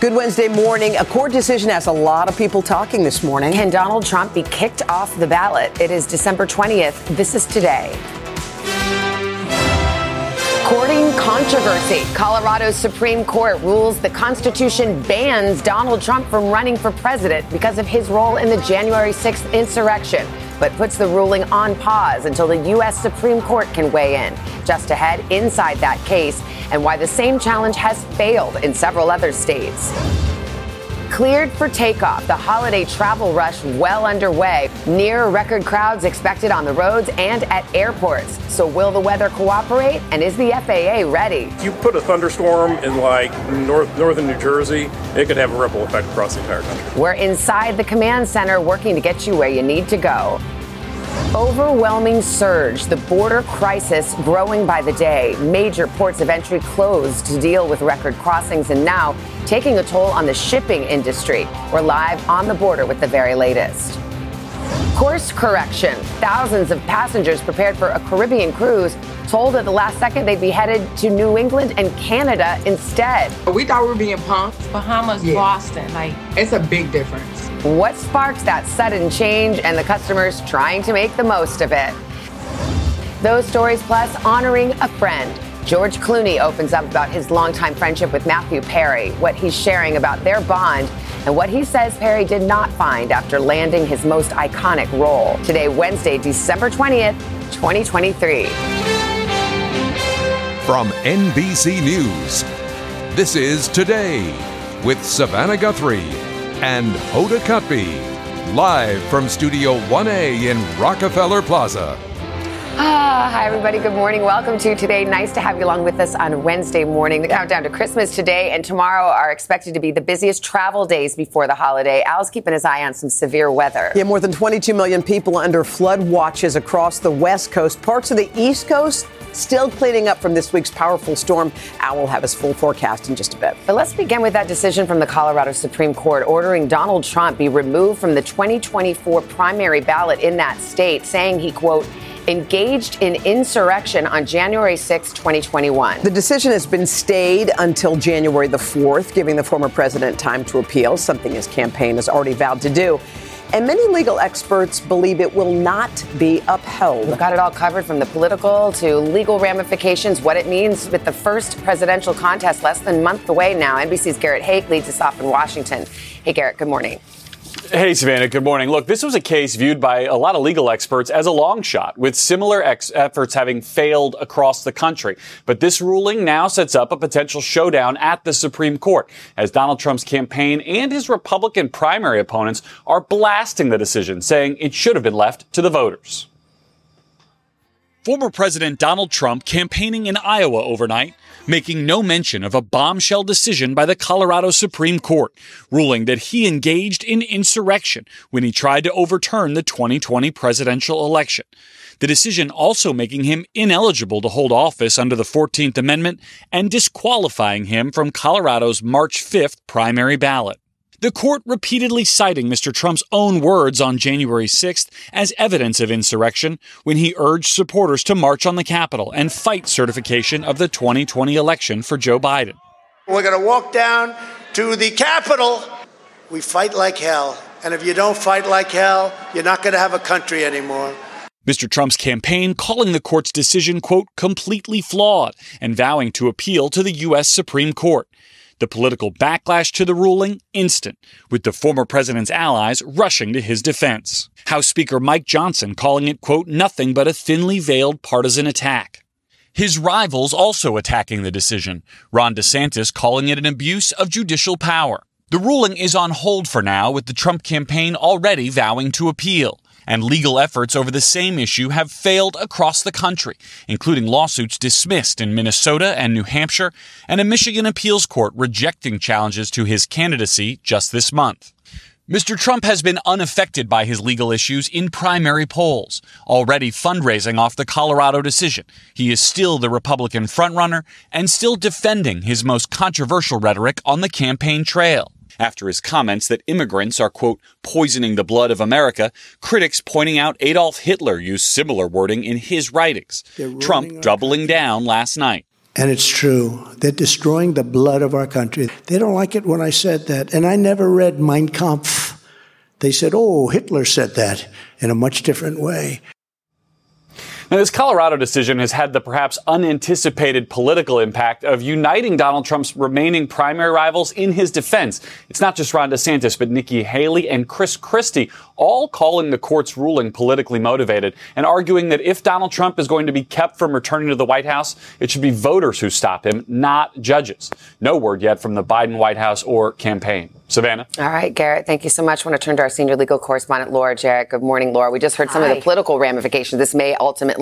Good Wednesday morning. A court decision has a lot of people talking this morning. Can Donald Trump be kicked off the ballot? It is December 20th. This is today. Courting controversy. Colorado's Supreme Court rules the Constitution bans Donald Trump from running for president because of his role in the January 6th insurrection, but puts the ruling on pause until the U.S. Supreme Court can weigh in. Just ahead, inside that case, and why the same challenge has failed in several other states. Cleared for takeoff, the holiday travel rush well underway. Near record crowds expected on the roads and at airports. So, will the weather cooperate? And is the FAA ready? If you put a thunderstorm in like north, northern New Jersey, it could have a ripple effect across the entire country. We're inside the command center working to get you where you need to go. Overwhelming surge, the border crisis growing by the day. Major ports of entry closed to deal with record crossings and now taking a toll on the shipping industry. We're live on the border with the very latest. Course correction. Thousands of passengers prepared for a Caribbean cruise told at the last second they'd be headed to New England and Canada instead. We thought we were being punked. Bahamas, yeah. Boston, like it's a big difference. What sparks that sudden change and the customers trying to make the most of it? Those stories plus honoring a friend. George Clooney opens up about his longtime friendship with Matthew Perry, what he's sharing about their bond, and what he says Perry did not find after landing his most iconic role. Today, Wednesday, December 20th, 2023. From NBC News, this is Today with Savannah Guthrie and Hoda Kotb, live from Studio 1A in Rockefeller Plaza. Ah, hi, everybody. Good morning. Welcome to today. Nice to have you along with us on Wednesday morning. The countdown to Christmas today and tomorrow are expected to be the busiest travel days before the holiday. Al's keeping his eye on some severe weather. Yeah, more than 22 million people under flood watches across the West Coast. Parts of the East Coast still cleaning up from this week's powerful storm. Al will have his full forecast in just a bit. But let's begin with that decision from the Colorado Supreme Court ordering Donald Trump be removed from the 2024 primary ballot in that state, saying he, quote, engaged in insurrection on January 6, 2021. The decision has been stayed until January the 4th, giving the former president time to appeal, something his campaign has already vowed to do. And many legal experts believe it will not be upheld. We've got it all covered from the political to legal ramifications, what it means with the first presidential contest less than a month away now. NBC's Garrett Haake leads us off in Washington. Hey, Garrett, good morning. Hey, Savannah, good morning. Look, this was a case viewed by a lot of legal experts as a long shot, with similar ex- efforts having failed across the country. But this ruling now sets up a potential showdown at the Supreme Court, as Donald Trump's campaign and his Republican primary opponents are blasting the decision, saying it should have been left to the voters. Former President Donald Trump campaigning in Iowa overnight, making no mention of a bombshell decision by the Colorado Supreme Court, ruling that he engaged in insurrection when he tried to overturn the 2020 presidential election. The decision also making him ineligible to hold office under the 14th Amendment and disqualifying him from Colorado's March 5th primary ballot. The court repeatedly citing Mr. Trump's own words on January 6th as evidence of insurrection when he urged supporters to march on the Capitol and fight certification of the 2020 election for Joe Biden. We're going to walk down to the Capitol. We fight like hell. And if you don't fight like hell, you're not going to have a country anymore. Mr. Trump's campaign calling the court's decision, quote, completely flawed and vowing to appeal to the U.S. Supreme Court. The political backlash to the ruling instant, with the former president's allies rushing to his defense. House Speaker Mike Johnson calling it, quote, nothing but a thinly veiled partisan attack. His rivals also attacking the decision, Ron DeSantis calling it an abuse of judicial power. The ruling is on hold for now, with the Trump campaign already vowing to appeal and legal efforts over the same issue have failed across the country, including lawsuits dismissed in Minnesota and New Hampshire, and a Michigan appeals court rejecting challenges to his candidacy just this month. Mr. Trump has been unaffected by his legal issues in primary polls, already fundraising off the Colorado decision. He is still the Republican frontrunner and still defending his most controversial rhetoric on the campaign trail after his comments that immigrants are, quote, poisoning the blood of America, critics pointing out Adolf Hitler used similar wording in his writings. Trump doubling down last night. And it's true. They're destroying the blood of our country. They don't like it when I said that. And I never read Mein Kampf. They said, oh, Hitler said that in a much different way. Now, this Colorado decision has had the perhaps unanticipated political impact of uniting Donald Trump's remaining primary rivals in his defense. It's not just Ron DeSantis, but Nikki Haley and Chris Christie, all calling the court's ruling politically motivated and arguing that if Donald Trump is going to be kept from returning to the White House, it should be voters who stop him, not judges. No word yet from the Biden White House or campaign. Savannah. All right, Garrett, thank you so much. I want to turn to our senior legal correspondent, Laura Jarrett. Good morning, Laura. We just heard some Hi. of the political ramifications. This may ultimately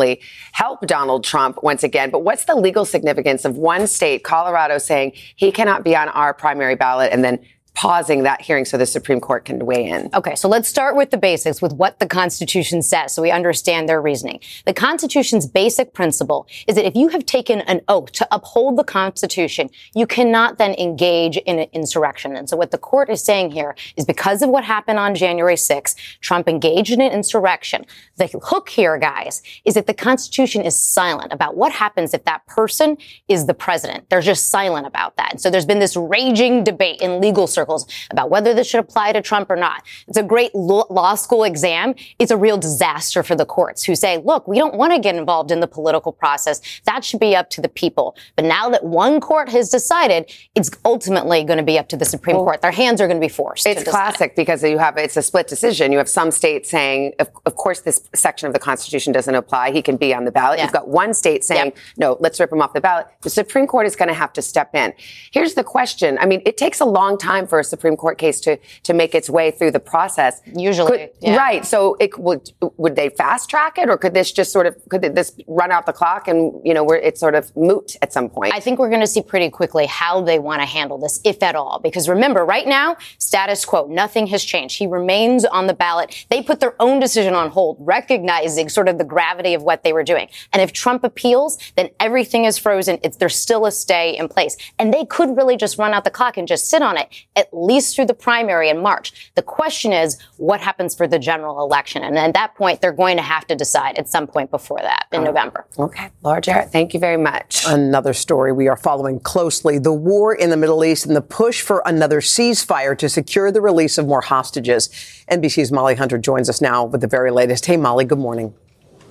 help Donald Trump once again. But what's the legal significance of one state, Colorado, saying he cannot be on our primary ballot and then pausing that hearing so the Supreme Court can weigh in? Okay, so let's start with the basics, with what the Constitution says, so we understand their reasoning. The Constitution's basic principle is that if you have taken an oath to uphold the Constitution, you cannot then engage in an insurrection. And so what the court is saying here is because of what happened on January 6th, Trump engaged in an insurrection. The hook here, guys, is that the Constitution is silent about what happens if that person is the president. They're just silent about that. And so there's been this raging debate in legal circles about whether this should apply to Trump or not. It's a great law school exam. It's a real disaster for the courts who say, look, we don't want to get involved in the political process. That should be up to the people. But now that one court has decided, it's ultimately going to be up to the Supreme Court. Their hands are going to be forced. It's classic because you have it's a split decision. You have some states saying, of, of course, this section of the Constitution doesn't apply. He can be on the ballot. Yeah. You've got one state saying, Yep. no, let's rip him off the ballot. The Supreme Court is going to have to step in. Here's the question. I mean, it takes a long time for a Supreme Court case to to make its way through the process. Usually, Could- yeah. right? So, it would would they fast track it, or could this just sort of could this run out the clock and you know where it's sort of moot at some point? I think we're going to see pretty quickly how they want to handle this, if at all. Because remember, right now, status quo, nothing has changed. He remains on the ballot. They put their own decision on hold, recognizing sort of the gravity of what they were doing. And if Trump appeals, then everything is frozen. It's, there's still a stay in place. And they could really just run out the clock and just sit on it, at least through the primary in March. The question is, what happens for the general election? And at that point, they're going to have to decide at some point before that in November. okay, Laura Jarrett, thank you very much. Another story we are following closely the war in the Middle East and the push for another ceasefire to secure the release of more hostages. NBC's Molly Hunter joins us now with the very latest. Hey, Molly, good morning.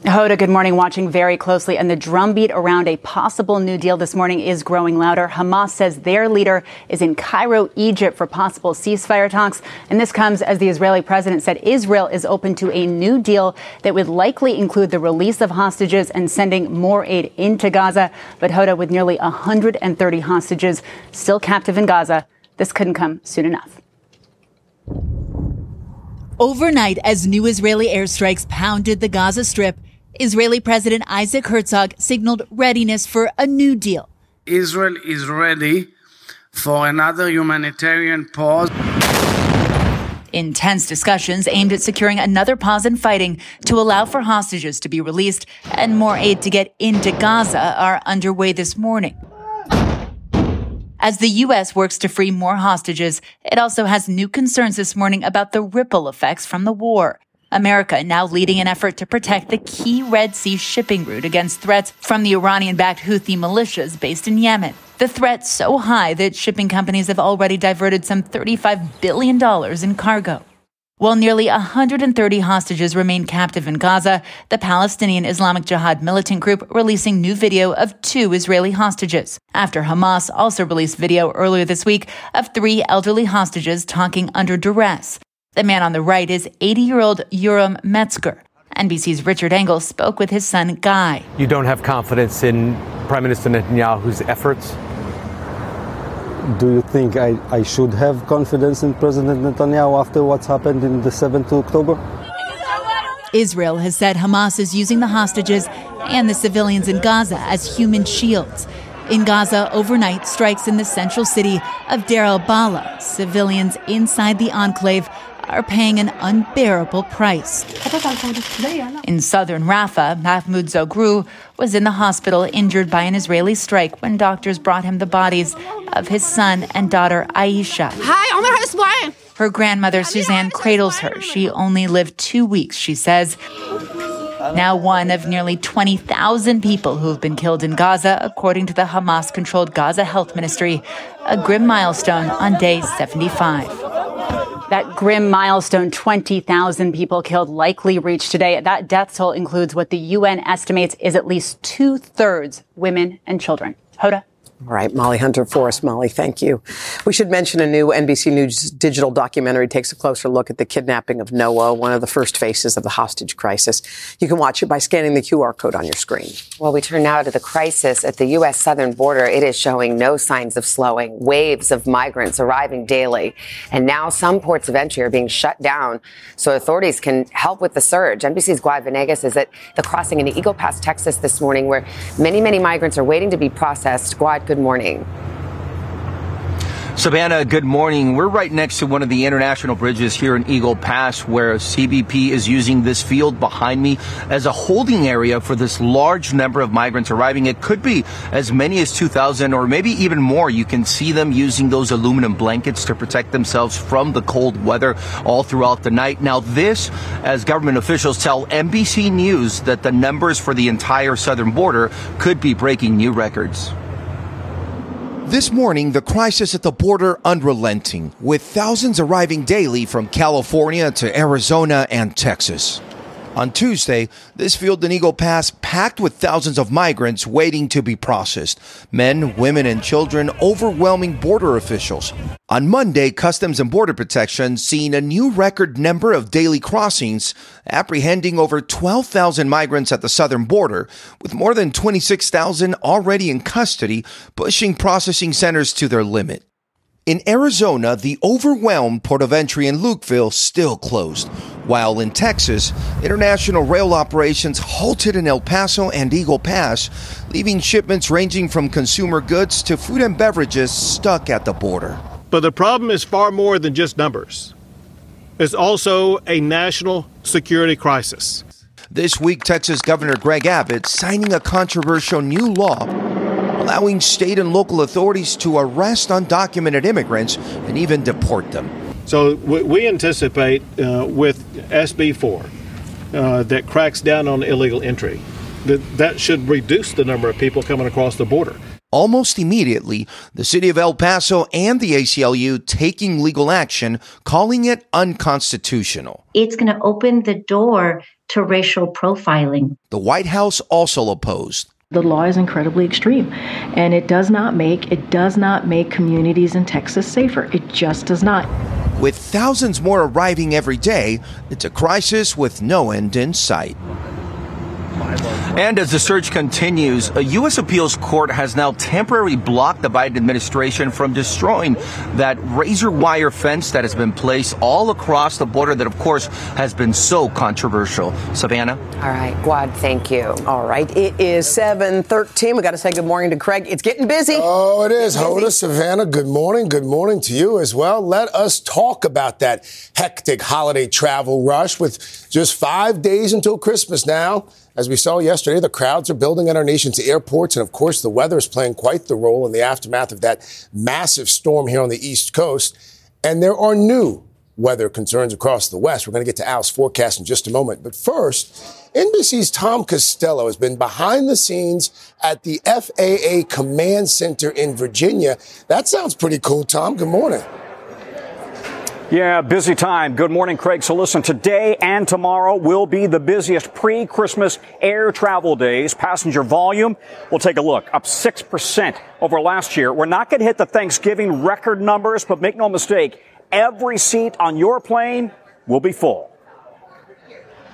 Hoda, good morning. Watching very closely, and the drumbeat around a possible new deal this morning is growing louder. Hamas says their leader is in Cairo, Egypt, for possible ceasefire talks. And this comes as the Israeli president said Israel is open to a new deal that would likely include the release of hostages and sending more aid into Gaza. But Hoda, with nearly 130 hostages still captive in Gaza, this couldn't come soon enough. Overnight, as new Israeli airstrikes pounded the Gaza Strip, Israeli President Isaac Herzog signaled readiness for a new deal. Israel is ready for another humanitarian pause. Intense discussions aimed at securing another pause in fighting to allow for hostages to be released and more aid to get into Gaza are underway this morning. As the U.S. works to free more hostages, it also has new concerns this morning about the ripple effects from the war. America now leading an effort to protect the key Red Sea shipping route against threats from the Iranian backed Houthi militias based in Yemen. The threat so high that shipping companies have already diverted some $35 billion in cargo. While nearly 130 hostages remain captive in Gaza, the Palestinian Islamic Jihad militant group releasing new video of two Israeli hostages. After Hamas also released video earlier this week of three elderly hostages talking under duress. The man on the right is 80 year old Yoram Metzger. NBC's Richard Engel spoke with his son Guy. You don't have confidence in Prime Minister Netanyahu's efforts? Do you think I, I should have confidence in President Netanyahu after what's happened in the 7th of October? Israel has said Hamas is using the hostages and the civilians in Gaza as human shields. In Gaza, overnight strikes in the central city of Deir al-Balah. Civilians inside the enclave are paying an unbearable price. In southern Rafah, Mahmoud Zogru was in the hospital injured by an Israeli strike when doctors brought him the bodies of his son and daughter Aisha. Hi, her grandmother Suzanne cradles her. She only lived two weeks, she says. now one of nearly 20,000 people who have been killed in Gaza, according to the Hamas controlled Gaza Health Ministry, a grim milestone on day 75. That grim milestone, 20,000 people killed, likely reached today. That death toll includes what the UN estimates is at least two thirds women and children. Hoda? All right, Molly Hunter for us. Molly, thank you. We should mention a new NBC News digital documentary takes a closer look at the kidnapping of Noah, one of the first faces of the hostage crisis. You can watch it by scanning the QR code on your screen. Well, we turn now to the crisis at the U.S. southern border. It is showing no signs of slowing. Waves of migrants arriving daily. And now some ports of entry are being shut down so authorities can help with the surge. NBC's Guad Venegas is at the crossing in Eagle Pass, Texas this morning, where many, many migrants are waiting to be processed. Guad, Good morning. Savannah, good morning. We're right next to one of the international bridges here in Eagle Pass where CBP is using this field behind me as a holding area for this large number of migrants arriving. It could be as many as 2,000 or maybe even more. You can see them using those aluminum blankets to protect themselves from the cold weather all throughout the night. Now, this, as government officials tell NBC News that the numbers for the entire southern border could be breaking new records. This morning, the crisis at the border unrelenting, with thousands arriving daily from California to Arizona and Texas. On Tuesday, this field in Eagle Pass packed with thousands of migrants waiting to be processed. Men, women, and children overwhelming border officials. On Monday, Customs and Border Protection seeing a new record number of daily crossings, apprehending over 12,000 migrants at the southern border, with more than 26,000 already in custody, pushing processing centers to their limit. In Arizona, the overwhelmed port of entry in Lukeville still closed, while in Texas, international rail operations halted in El Paso and Eagle Pass, leaving shipments ranging from consumer goods to food and beverages stuck at the border. But the problem is far more than just numbers. It's also a national security crisis. This week, Texas Governor Greg Abbott signing a controversial new law allowing state and local authorities to arrest undocumented immigrants and even deport them. So we anticipate uh, with SB 4 uh, that cracks down on illegal entry, that that should reduce the number of people coming across the border. Almost immediately, the city of El Paso and the ACLU taking legal action, calling it unconstitutional. It's going to open the door to racial profiling. The White House also opposed. The law is incredibly extreme and it does not make it does not make communities in Texas safer. It just does not. With thousands more arriving every day, it's a crisis with no end in sight. And as the search continues, a U.S. appeals court has now temporarily blocked the Biden administration from destroying that razor wire fence that has been placed all across the border that, of course, has been so controversial. Savannah? All right, Guad, thank you. All right, it is 713. We got to say good morning to Craig. It's getting busy. Oh, it is. Hoda, Savannah, good morning. Good morning to you as well. Let us talk about that hectic holiday travel rush with just five days until Christmas now. As we saw yesterday, the crowds are building at our nation's airports. And of course, the weather is playing quite the role in the aftermath of that massive storm here on the East Coast. And there are new weather concerns across the West. We're going to get to Al's forecast in just a moment. But first, NBC's Tom Costello has been behind the scenes at the FAA Command Center in Virginia. That sounds pretty cool, Tom. Good morning. Yeah, busy time. Good morning, Craig. So listen, today and tomorrow will be the busiest pre-Christmas air travel days. Passenger volume, we'll take a look, up 6% over last year. We're not going to hit the Thanksgiving record numbers, but make no mistake, every seat on your plane will be full.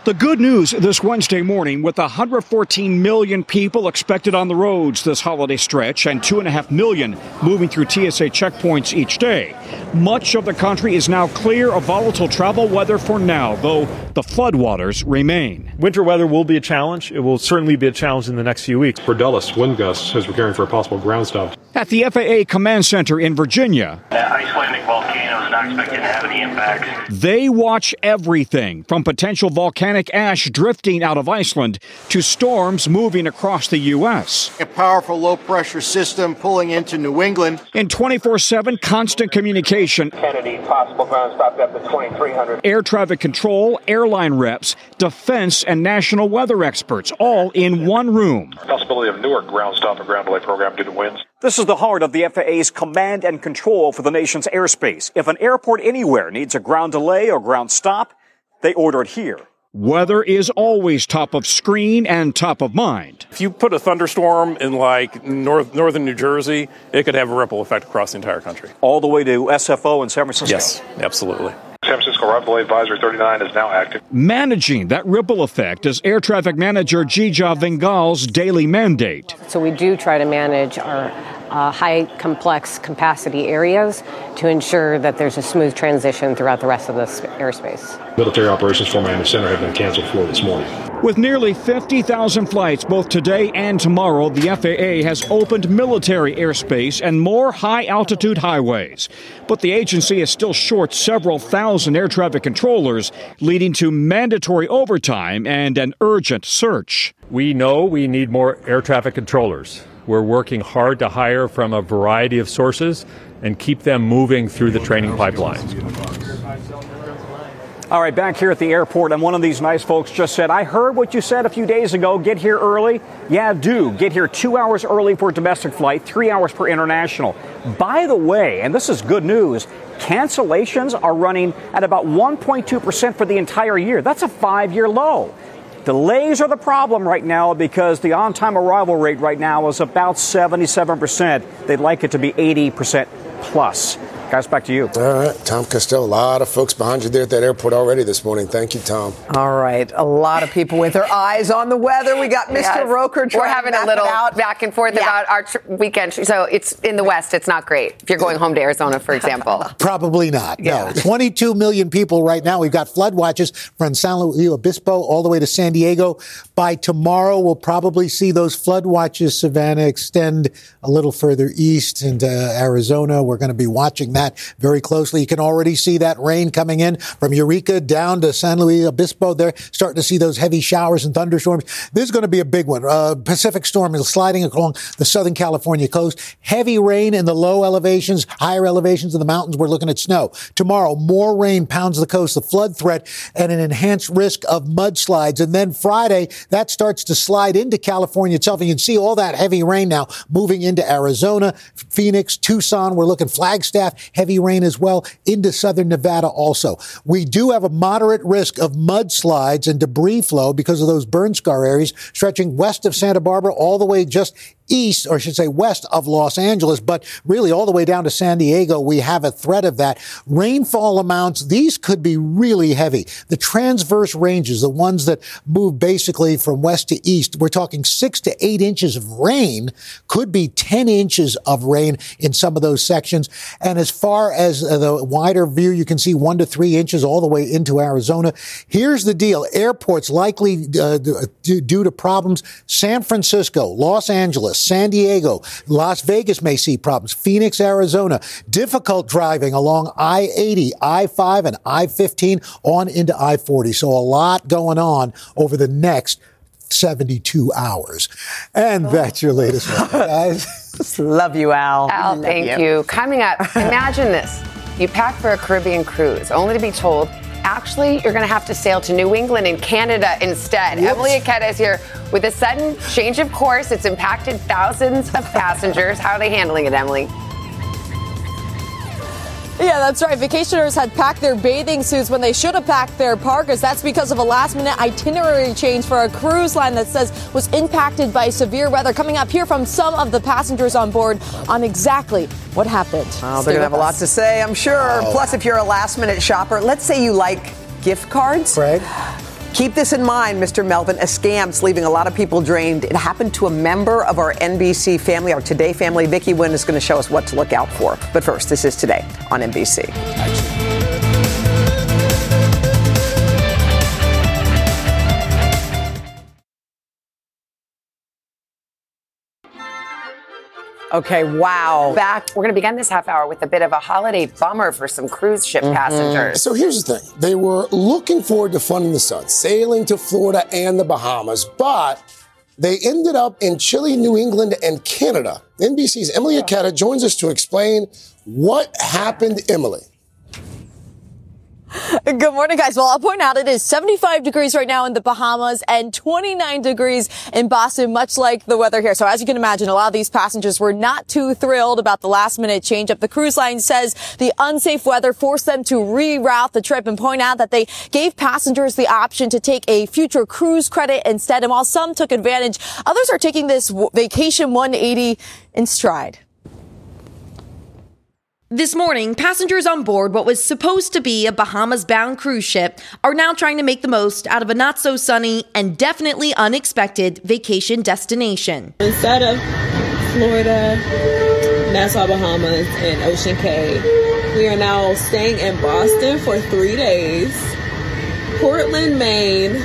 The good news this Wednesday morning with 114 million people expected on the roads this holiday stretch and 2.5 million moving through TSA checkpoints each day. Much of the country is now clear of volatile travel weather for now, though the floodwaters remain. Winter weather will be a challenge. It will certainly be a challenge in the next few weeks. Fidelis wind gusts as we're preparing for a possible ground stop. At the FAA Command Center in Virginia. Icelandic volcanoes not not expecting to have any impacts. They watch everything from potential volcanic ash drifting out of Iceland to storms moving across the U.S. A powerful low pressure system pulling into New England. In 24 7 constant communication, Kennedy, possible ground stop depth of 2300. air traffic control, airline reps, defense, and national weather experts all in one room. Possibility of Newark ground stop and ground delay program due to winds. This is the heart of the FAA's command and control for the nation's airspace. If an airport anywhere needs a ground delay or ground stop, they order it here. Weather is always top of screen and top of mind. If you put a thunderstorm in like north, northern New Jersey, it could have a ripple effect across the entire country. All the way to SFO in San Francisco. Yes, absolutely. San Francisco arrival delay advisory 39 is now active. Managing that ripple effect is air traffic manager Jija Vingal's daily mandate. So we do try to manage our uh, high complex capacity areas to ensure that there's a smooth transition throughout the rest of the airspace. Military operations for Miami Center have been canceled for this morning. With nearly 50,000 flights both today and tomorrow, the FAA has opened military airspace and more high altitude highways. But the agency is still short several thousand air traffic controllers, leading to mandatory overtime and an urgent search. We know we need more air traffic controllers. We're working hard to hire from a variety of sources and keep them moving through the training pipeline. All right, back here at the airport, and one of these nice folks just said, I heard what you said a few days ago. Get here early. Yeah, do. Get here two hours early for domestic flight, three hours per international. By the way, and this is good news, cancellations are running at about 1.2% for the entire year. That's a five year low. Delays are the problem right now because the on time arrival rate right now is about 77%. They'd like it to be 80% plus. Guys, back to you. All right, Tom Costello. A lot of folks behind you there at that airport already this morning. Thank you, Tom. All right, a lot of people with their eyes on the weather. We got Mr. Yes. Roker. We're having a little out. back and forth Yeah. about our tr- weekend. So it's in the West. It's not great if you're going home to Arizona, for example. Probably not. No. 22 million people right now. We've got flood watches from San Luis Obispo all the way to San Diego. By tomorrow, we'll probably see those flood watches, Savannah, extend a little further east into Arizona. We're going to be watching that very closely. You can already see that rain coming in from Eureka down to San Luis Obispo. They're starting to see those heavy showers and thunderstorms. This is going to be a big one. Uh, Pacific storm is sliding along the Southern California coast. Heavy rain in the low elevations, higher elevations of the mountains. We're looking at snow. Tomorrow, more rain pounds the coast, the flood threat, and an enhanced risk of mudslides. And then Friday, that starts to slide into California itself. And you can see all that heavy rain now moving into Arizona, Phoenix, Tucson. We're looking Flagstaff, heavy rain as well into southern Nevada also. We do have a moderate risk of mudslides and debris flow because of those burn scar areas stretching west of Santa Barbara all the way just east, or I should say west of Los Angeles, but really all the way down to San Diego, we have a threat of that. Rainfall amounts, these could be really heavy. The transverse ranges, the ones that move basically from west to east, we're talking six to eight inches of rain, could be 10 inches of rain in some of those sections. And as far as uh, the wider view, you can see one to three inches all the way into Arizona. Here's the deal. Airports likely uh, due due to problems. San Francisco, Los Angeles, San Diego, Las Vegas may see problems. Phoenix, Arizona, difficult driving along I-80, I-5 and I-15 on into I-40. So a lot going on over the next 72 hours. And that's your latest one, guys. Love you, Al. Al, Love thank you. Coming up, imagine this. You pack for a Caribbean cruise, only to be told, actually, you're going to have to sail to New England and Canada instead. Emilie Ikeda is here with a sudden change of course. It's impacted thousands of passengers. How are they handling it, Emilie? Yeah, that's right. Vacationers had packed their bathing suits when they should have packed their parkas. That's because of a last minute itinerary change for a cruise line that says was impacted by severe weather. Coming up here from some of the passengers on board on exactly what happened. Oh, well, Stay they're going to have with a lot to say, I'm sure. Oh. Plus, if you're a last minute shopper, let's say you like gift cards. Right. Keep this in mind, Mr. Melvin. A scam's leaving a lot of people drained. It happened to a member of our NBC family, our Today family. Vicky Nguyen is going to show us what to look out for. But first, this is Today on NBC. Okay, wow. Back, we're going to begin this half hour with a bit of a holiday bummer for some cruise ship Mm-hmm. passengers. So here's the thing. They were looking forward to fun in the sun, sailing to Florida and the Bahamas, but they ended up in chilly New England and Canada. NBC's Emilie Ikeda joins us to explain what happened, Emilie. Good morning, guys. Well, I'll point out it is 75 degrees right now in the Bahamas and 29 degrees in Boston, much like the weather here. So as you can imagine, a lot of these passengers were not too thrilled about the last minute change up. The cruise line says the unsafe weather forced them to reroute the trip and point out that they gave passengers the option to take a future cruise credit instead. And while some took advantage, others are taking this vacation 180 in stride. This morning, passengers on board what was supposed to be a Bahamas bound cruise ship are now trying to make the most out of a not so sunny and definitely unexpected vacation destination. Instead of Florida, Nassau, Bahamas, and Ocean Cay, we are now staying in Boston for three days, Portland, Maine,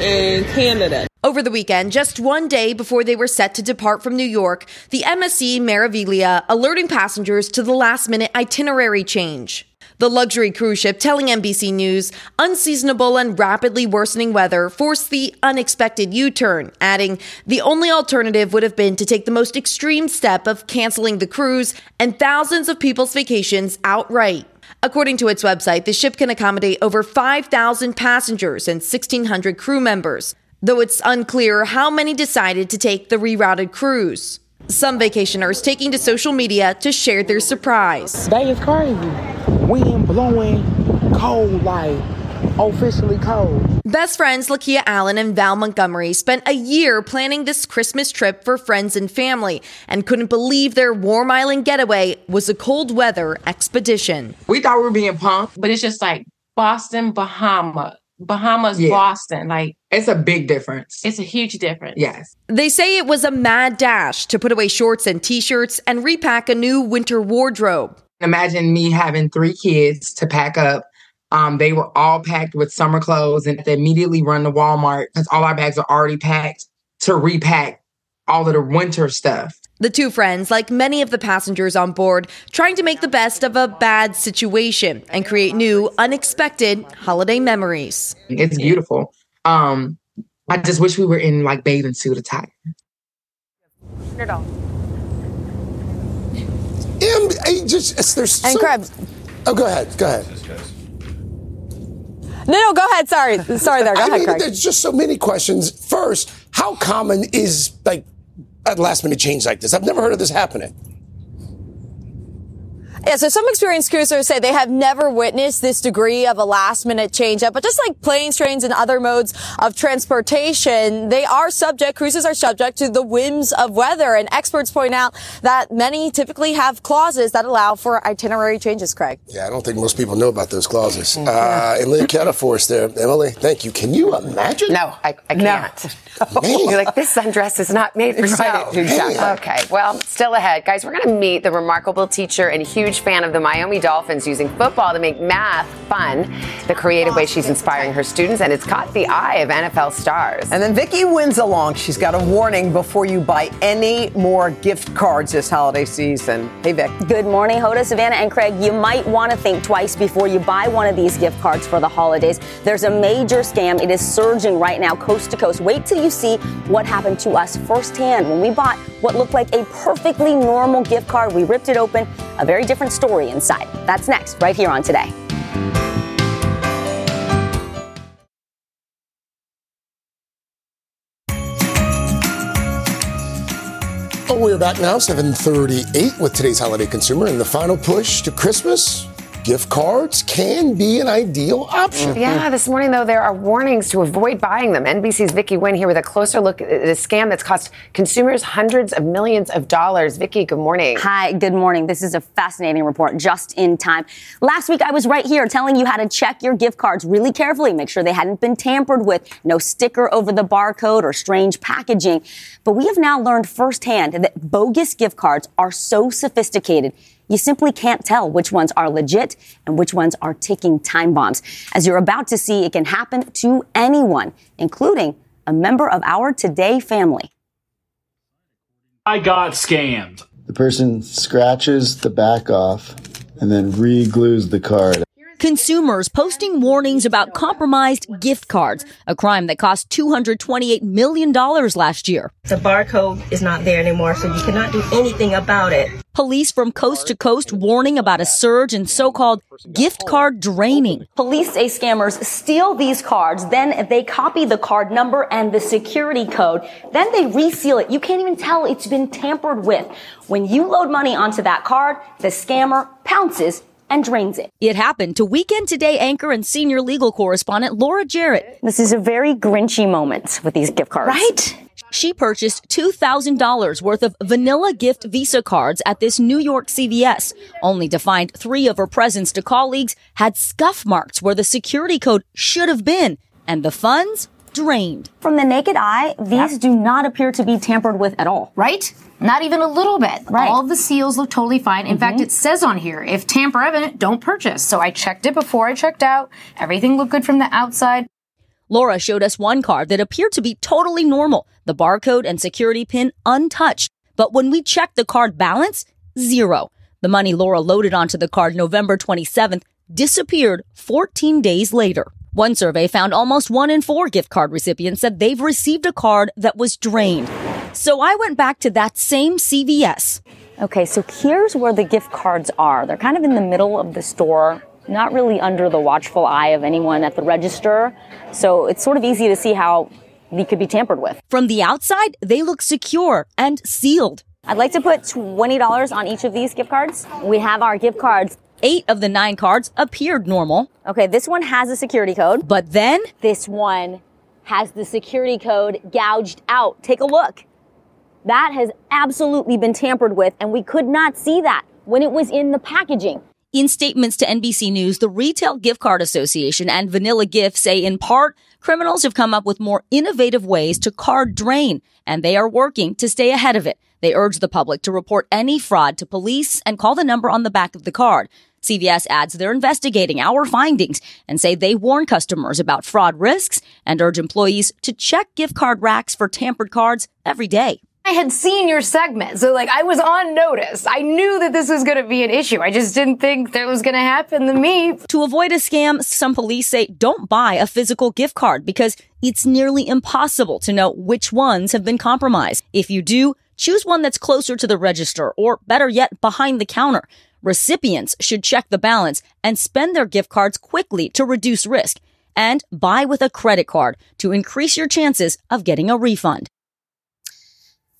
and Canada. Over the weekend, just one day before they were set to depart from New York, the MSC Meraviglia alerting passengers to the last minute itinerary change. The luxury cruise ship telling NBC News unseasonable and rapidly worsening weather forced the unexpected U turn, adding the only alternative would have been to take the most extreme step of canceling the cruise and thousands of people's vacations outright. According to its website, the ship can accommodate over 5,000 passengers and 1,600 crew members, though it's unclear how many decided to take the rerouted cruise. Some vacationers taking to social media to share their surprise. Day is crazy. Wind blowing, cold, like officially cold. Best friends Lakia Allen and Val Montgomery spent a year planning this Christmas trip for friends and family and couldn't believe their Warm Island getaway was a cold weather expedition. We thought we were being punked, but it's just like Boston, Bahama. Bahamas, Yeah. Boston. Like it's a big difference. It's a huge difference. Yes. They say it was a mad dash to put away shorts and t shirts and repack a new winter wardrobe. Imagine me having three kids to pack up. Um, they were all packed with summer clothes and they immediately run to Walmart because all our bags are already packed to repack all of the winter stuff. The two friends, like many of the passengers on board, trying to make the best of a bad situation and create new, unexpected holiday memories. It's beautiful. Um, I just wish we were in like bathing suit attire. Em, I just there's And so, Krebs. Oh, go ahead. Go ahead. No, no, go ahead. Sorry. Sorry there. Go I ahead, mean, Craig. there's just so many questions. First, how common is like a last minute change like this? I've never heard of this happening. Yeah, so some experienced cruisers say they have never witnessed this degree of a last minute change up, but just like planes, trains, and other modes of transportation, they are subject, cruises are subject to the whims of weather. And experts point out that many typically have clauses that allow for itinerary changes, Craig. Yeah, I don't think most people know about those clauses. Uh, Emilie Ikeda for us there. Emilie, thank you. Can you imagine? No, I, I can't. You're like, this sundress is not made for Right, show. exactly. Okay, well, still ahead. Guys, we're going to meet the remarkable teacher and huge fan of the Miami Dolphins using football to make math fun, the creative way she's inspiring her students, and it's caught the eye of NFL stars. And then Vicky Nguyen's along. She's got a warning before you buy any more gift cards this holiday season. Hey, Vic. Good morning, Hoda, Savannah, and Craig. You might want to think twice before you buy one of these gift cards for the holidays. There's a major scam. It is surging right now, coast to coast. Wait till you see what happened to us firsthand when we bought what looked like a perfectly normal gift card. We ripped it open, a very different story inside. That's next, right here on Today. Oh, we're back now, 738 with today's holiday consumer. And the final push to Christmas, gift cards can be an ideal option. Yeah, this morning, though, there are warnings to avoid buying them. NBC's Vicky Nguyen here with a closer look at a scam that's cost consumers hundreds of millions of dollars. Vicky, good morning. Hi, good morning. This is a fascinating report just in time. Last week, I was right here telling you how to check your gift cards really carefully, make sure they hadn't been tampered with, no sticker over the barcode or strange packaging. But we have now learned firsthand that bogus gift cards are so sophisticated. You simply can't tell which ones are legit and which ones are ticking time bombs. As you're about to see, it can happen to anyone, including a member of our Today family. I got scammed. The person scratches the back off and then re-glues the card. Consumers posting warnings about compromised gift cards, a crime that cost $228 million last year. The barcode is not there anymore, so you cannot do anything about it. Police from coast to coast warning about a surge in so-called gift card draining. Police say scammers steal these cards, then they copy the card number and the security code, then they reseal it. You can't even tell it's been tampered with. When you load money onto that card, the scammer pounces and drains it. It happened to Weekend Today anchor and senior legal correspondent Laura Jarrett. This is a very grinchy moment with these gift cards. Right? She purchased $2,000 worth of vanilla gift Visa cards at this New York CVS, only to find three of her presents to colleagues had scuff marks where the security code should have been, and the funds drained. From the naked eye, these yep. do not appear to be tampered with at all. Right? Not even a little bit. Right. All the seals look totally fine. In mm-hmm. fact, it says on here, if tamper evident, don't purchase. So I checked it before I checked out. Everything looked good from the outside. Laura showed us one card that appeared to be totally normal, the barcode and security pin untouched. But when we checked the card balance, zero. The money Laura loaded onto the card November 27th disappeared 14 days later. One survey found almost one in four gift card recipients said they've received a card that was drained. So I went back to that same CVS. Okay, so here's where the gift cards are. They're kind of in the middle of the store, not really under the watchful eye of anyone at the register. So it's sort of easy to see how they could be tampered with. From the outside, they look secure and sealed. I'd like to put $20 on each of these gift cards. We have our gift cards. Eight of the nine cards appeared normal. Okay, this one has a security code. But then this one has the security code gouged out. Take a look. That has absolutely been tampered with, and we could not see that when it was in the packaging. In statements to NBC News, the Retail Gift Card Association and Vanilla Gift say in part, criminals have come up with more innovative ways to card drain, and they are working to stay ahead of it. They urge the public to report any fraud to police and call the number on the back of the card. CVS adds they're investigating our findings and say they warn customers about fraud risks and urge employees to check gift card racks for tampered cards every day. I had seen your segment. So like I was on notice. I knew that this was going to be an issue. I just didn't think that was going to happen to me. To avoid a scam, some police say don't buy a physical gift card because it's nearly impossible to know which ones have been compromised. If you do, choose one that's closer to the register or better yet, behind the counter. Recipients should check the balance and spend their gift cards quickly to reduce risk and buy with a credit card to increase your chances of getting a refund.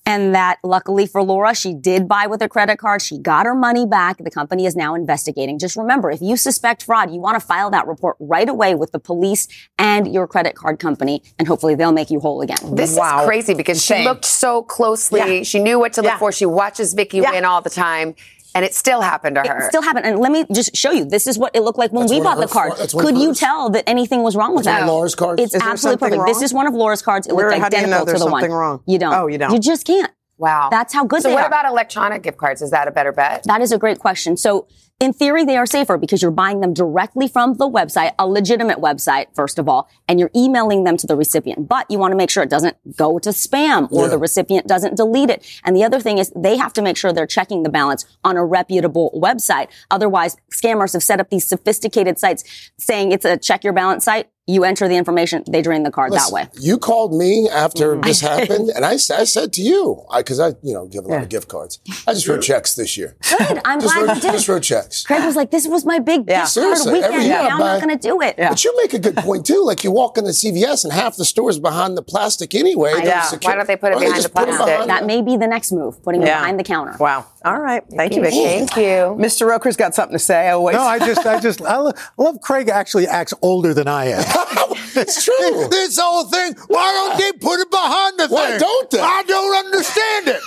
And that luckily for Laura, she did buy with a credit card. She got her money back. The company is now investigating. Just remember, if you suspect fraud, you want to file that report right away with the police and your credit card company, and hopefully they'll make you whole again. This wow. is crazy because Shame. she looked so closely. Yeah. She knew what to look yeah. for. She watches Vicky yeah. Nguyen all the time. And it still happened to her. It still happened. And let me just show you. This is what it looked like when that's we bought the card. Could you tell that anything was wrong with that's that? One of Laura's cards. It's absolutely perfect. Wrong? This is one of Laura's cards. It Where, looked identical you know to the one. Wrong? You don't. Oh, you don't. You just can't. Wow. That's how good so they are. So what about electronic gift cards? Is that a better bet? That is a great question. So in theory, they are safer because you're buying them directly from the website, a legitimate website, first of all, and you're emailing them to the recipient. But you want to make sure it doesn't go to spam or yeah. the recipient doesn't delete it. And the other thing is they have to make sure they're checking the balance on a reputable website. Otherwise, scammers have set up these sophisticated sites saying it's a check your balance site. You enter the information, they drain the card Listen, that way. You called me after mm-hmm. this happened, and I, I said to you, because I, I, you know, give a lot yeah. of gift cards. I just wrote checks this year. Good. I'm just glad wrote, you did. Just wrote checks. Craig was like, "This was my big yeah. gift card weekend. Every year I'm not going to do it." Yeah. But you make a good point too. Like you walk into CVS and half the stores behind the plastic anyway. Yeah. Why don't they put it behind the plastic? Behind that may be the next move, putting it behind the counter. Wow. All right. Thank, Thank you, Vicky. Thank you. Mr. Roker's got something to say. I always. No, I just, I just, I love Craig. Actually, acts older than I am. it's true. This whole thing. Why don't they put it behind the Why thing? Why don't they? I don't understand it.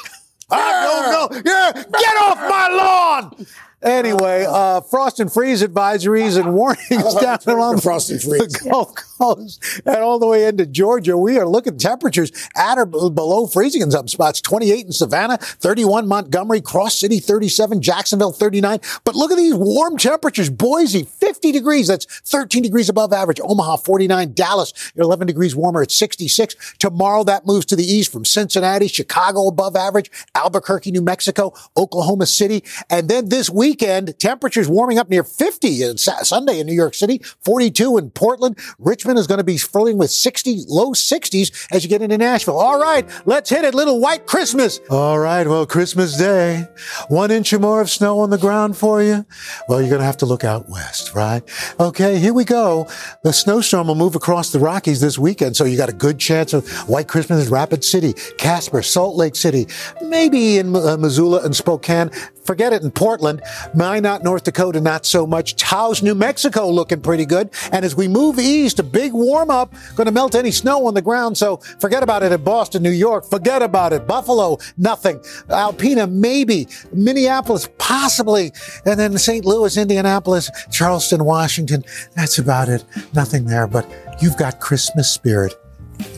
I don't know. Yeah, get off my lawn. Anyway, uh, frost and freeze advisories and warnings down along frost and freeze. the Gulf Coast and all the way into Georgia. We are looking at temperatures at or below freezing in some spots. 28 in Savannah, 31 Montgomery, Cross City 37, Jacksonville 39. But look at these warm temperatures. Boise 50 degrees. That's 13 degrees above average. Omaha 49. Dallas 11 degrees warmer at 66. Tomorrow that moves to the east from Cincinnati, Chicago above average, Albuquerque, New Mexico, Oklahoma City. And then this weekend, temperatures warming up near 50 on Sunday in New York City, 42 in Portland. Richmond is going to be flirting with 60, low 60s as you get into Nashville. All right, let's hit it. Little white Christmas. All right, well, Christmas Day. One inch or more of snow on the ground for you. Well, you're going to have to look out west, right? Okay, here we go. The snowstorm will move across the Rockies this weekend, so you got a good chance of white Christmas in Rapid City, Casper, Salt Lake City, maybe in uh, Missoula and Spokane. Forget it in Portland. Minot, North Dakota, not so much. Taos, New Mexico looking pretty good. And as we move east, a big warm up, going to melt any snow on the ground. So forget about it in Boston, New York. Forget about it. Buffalo, nothing. Alpena, maybe. Minneapolis, possibly. And then St. Louis, Indianapolis, Charleston, Washington. That's about it. Nothing there, but you've got Christmas spirit.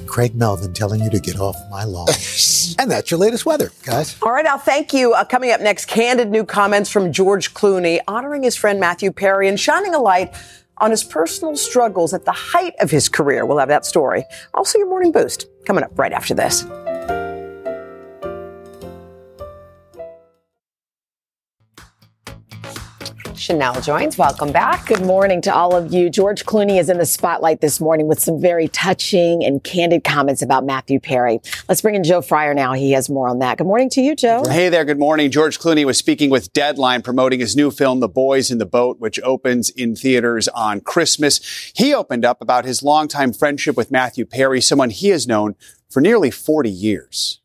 Craig Melvin telling you to get off my lawn. and that's your latest weather, guys. All right, Al, thank you. Uh, coming up next, candid new comments from George Clooney honoring his friend Matthew Perry and shining a light on his personal struggles at the height of his career. We'll have that story. Also, your morning boost coming up right after this. Sheinelle Jones. Welcome back. Good morning to all of you. George Clooney is in the spotlight this morning with some very touching and candid comments about Matthew Perry. Let's bring in Joe Fryer now. He has more on that. Good morning to you, Joe. Hey there. Good morning. George Clooney was speaking with Deadline promoting his new film, The Boys in the Boat, which opens in theaters on Christmas. He opened up about his longtime friendship with Matthew Perry, someone he has known for nearly 40 years.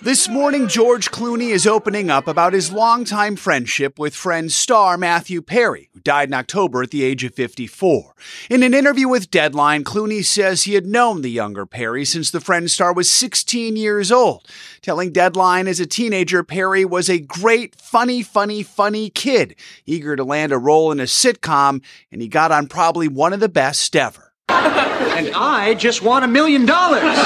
This morning, George Clooney is opening up about his longtime friendship with friend star Matthew Perry, who died in October at the age of 54. In an interview with Deadline, Clooney says he had known the younger Perry since the friend star was 16 years old, telling Deadline as a teenager Perry was a great, funny, funny, funny kid, eager to land a role in a sitcom, and he got on probably one of the best ever. And I just want a million dollars.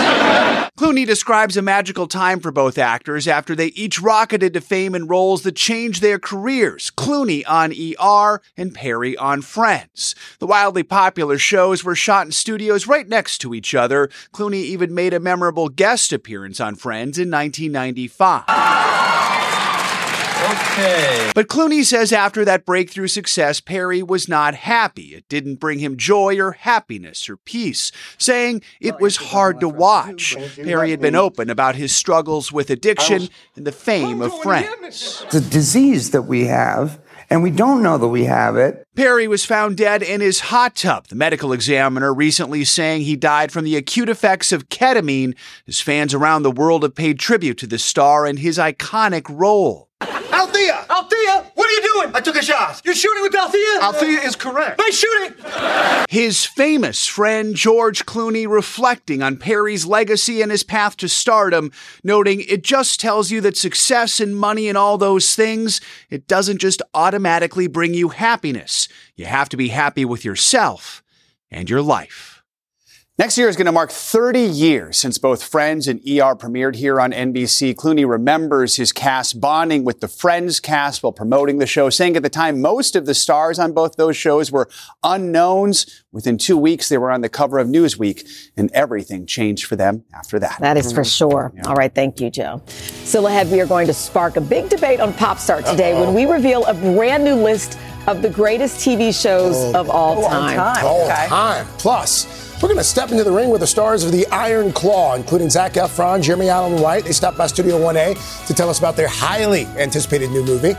Clooney describes a magical time for both actors after they each rocketed to fame in roles that changed their careers. Clooney on ER and Perry on Friends. The wildly popular shows were shot in studios right next to each other. Clooney even made a memorable guest appearance on Friends in 1995. Okay. But Clooney says after that breakthrough success, Perry was not happy. It didn't bring him joy or happiness or peace, saying it was hard to watch. Perry had been open about his struggles with addiction and the fame of friends. The disease that we have and we don't know that we have it. Perry was found dead in his hot tub. The medical examiner recently saying he died from the acute effects of ketamine. His fans around the world have paid tribute to the star and his iconic role. Althea! Althea! What are you doing? I took a shot. You're shooting with Althea? Althea is correct. Nice shooting! His famous friend George Clooney reflecting on Perry's legacy and his path to stardom, noting it just tells you that success and money and all those things, it doesn't just automatically bring you happiness. You have to be happy with yourself and your life. Next year is going to mark 30 years since both Friends and ER premiered here on NBC. Clooney remembers his cast bonding with the Friends cast while promoting the show, saying at the time most of the stars on both those shows were unknowns. Within two weeks, they were on the cover of Newsweek, and everything changed for them after that. That is for sure. Yeah. All right, thank you, Joe. Still ahead, we are going to spark a big debate on Pop Start today Uh-oh. when we reveal a brand new list of the greatest TV shows oh, of all time. All time. All okay. time. Plus, we're going to step into the ring with the stars of the Iron Claw, including Zac Efron, Jeremy Allen White. They stopped by Studio 1A to tell us about their highly anticipated new movie.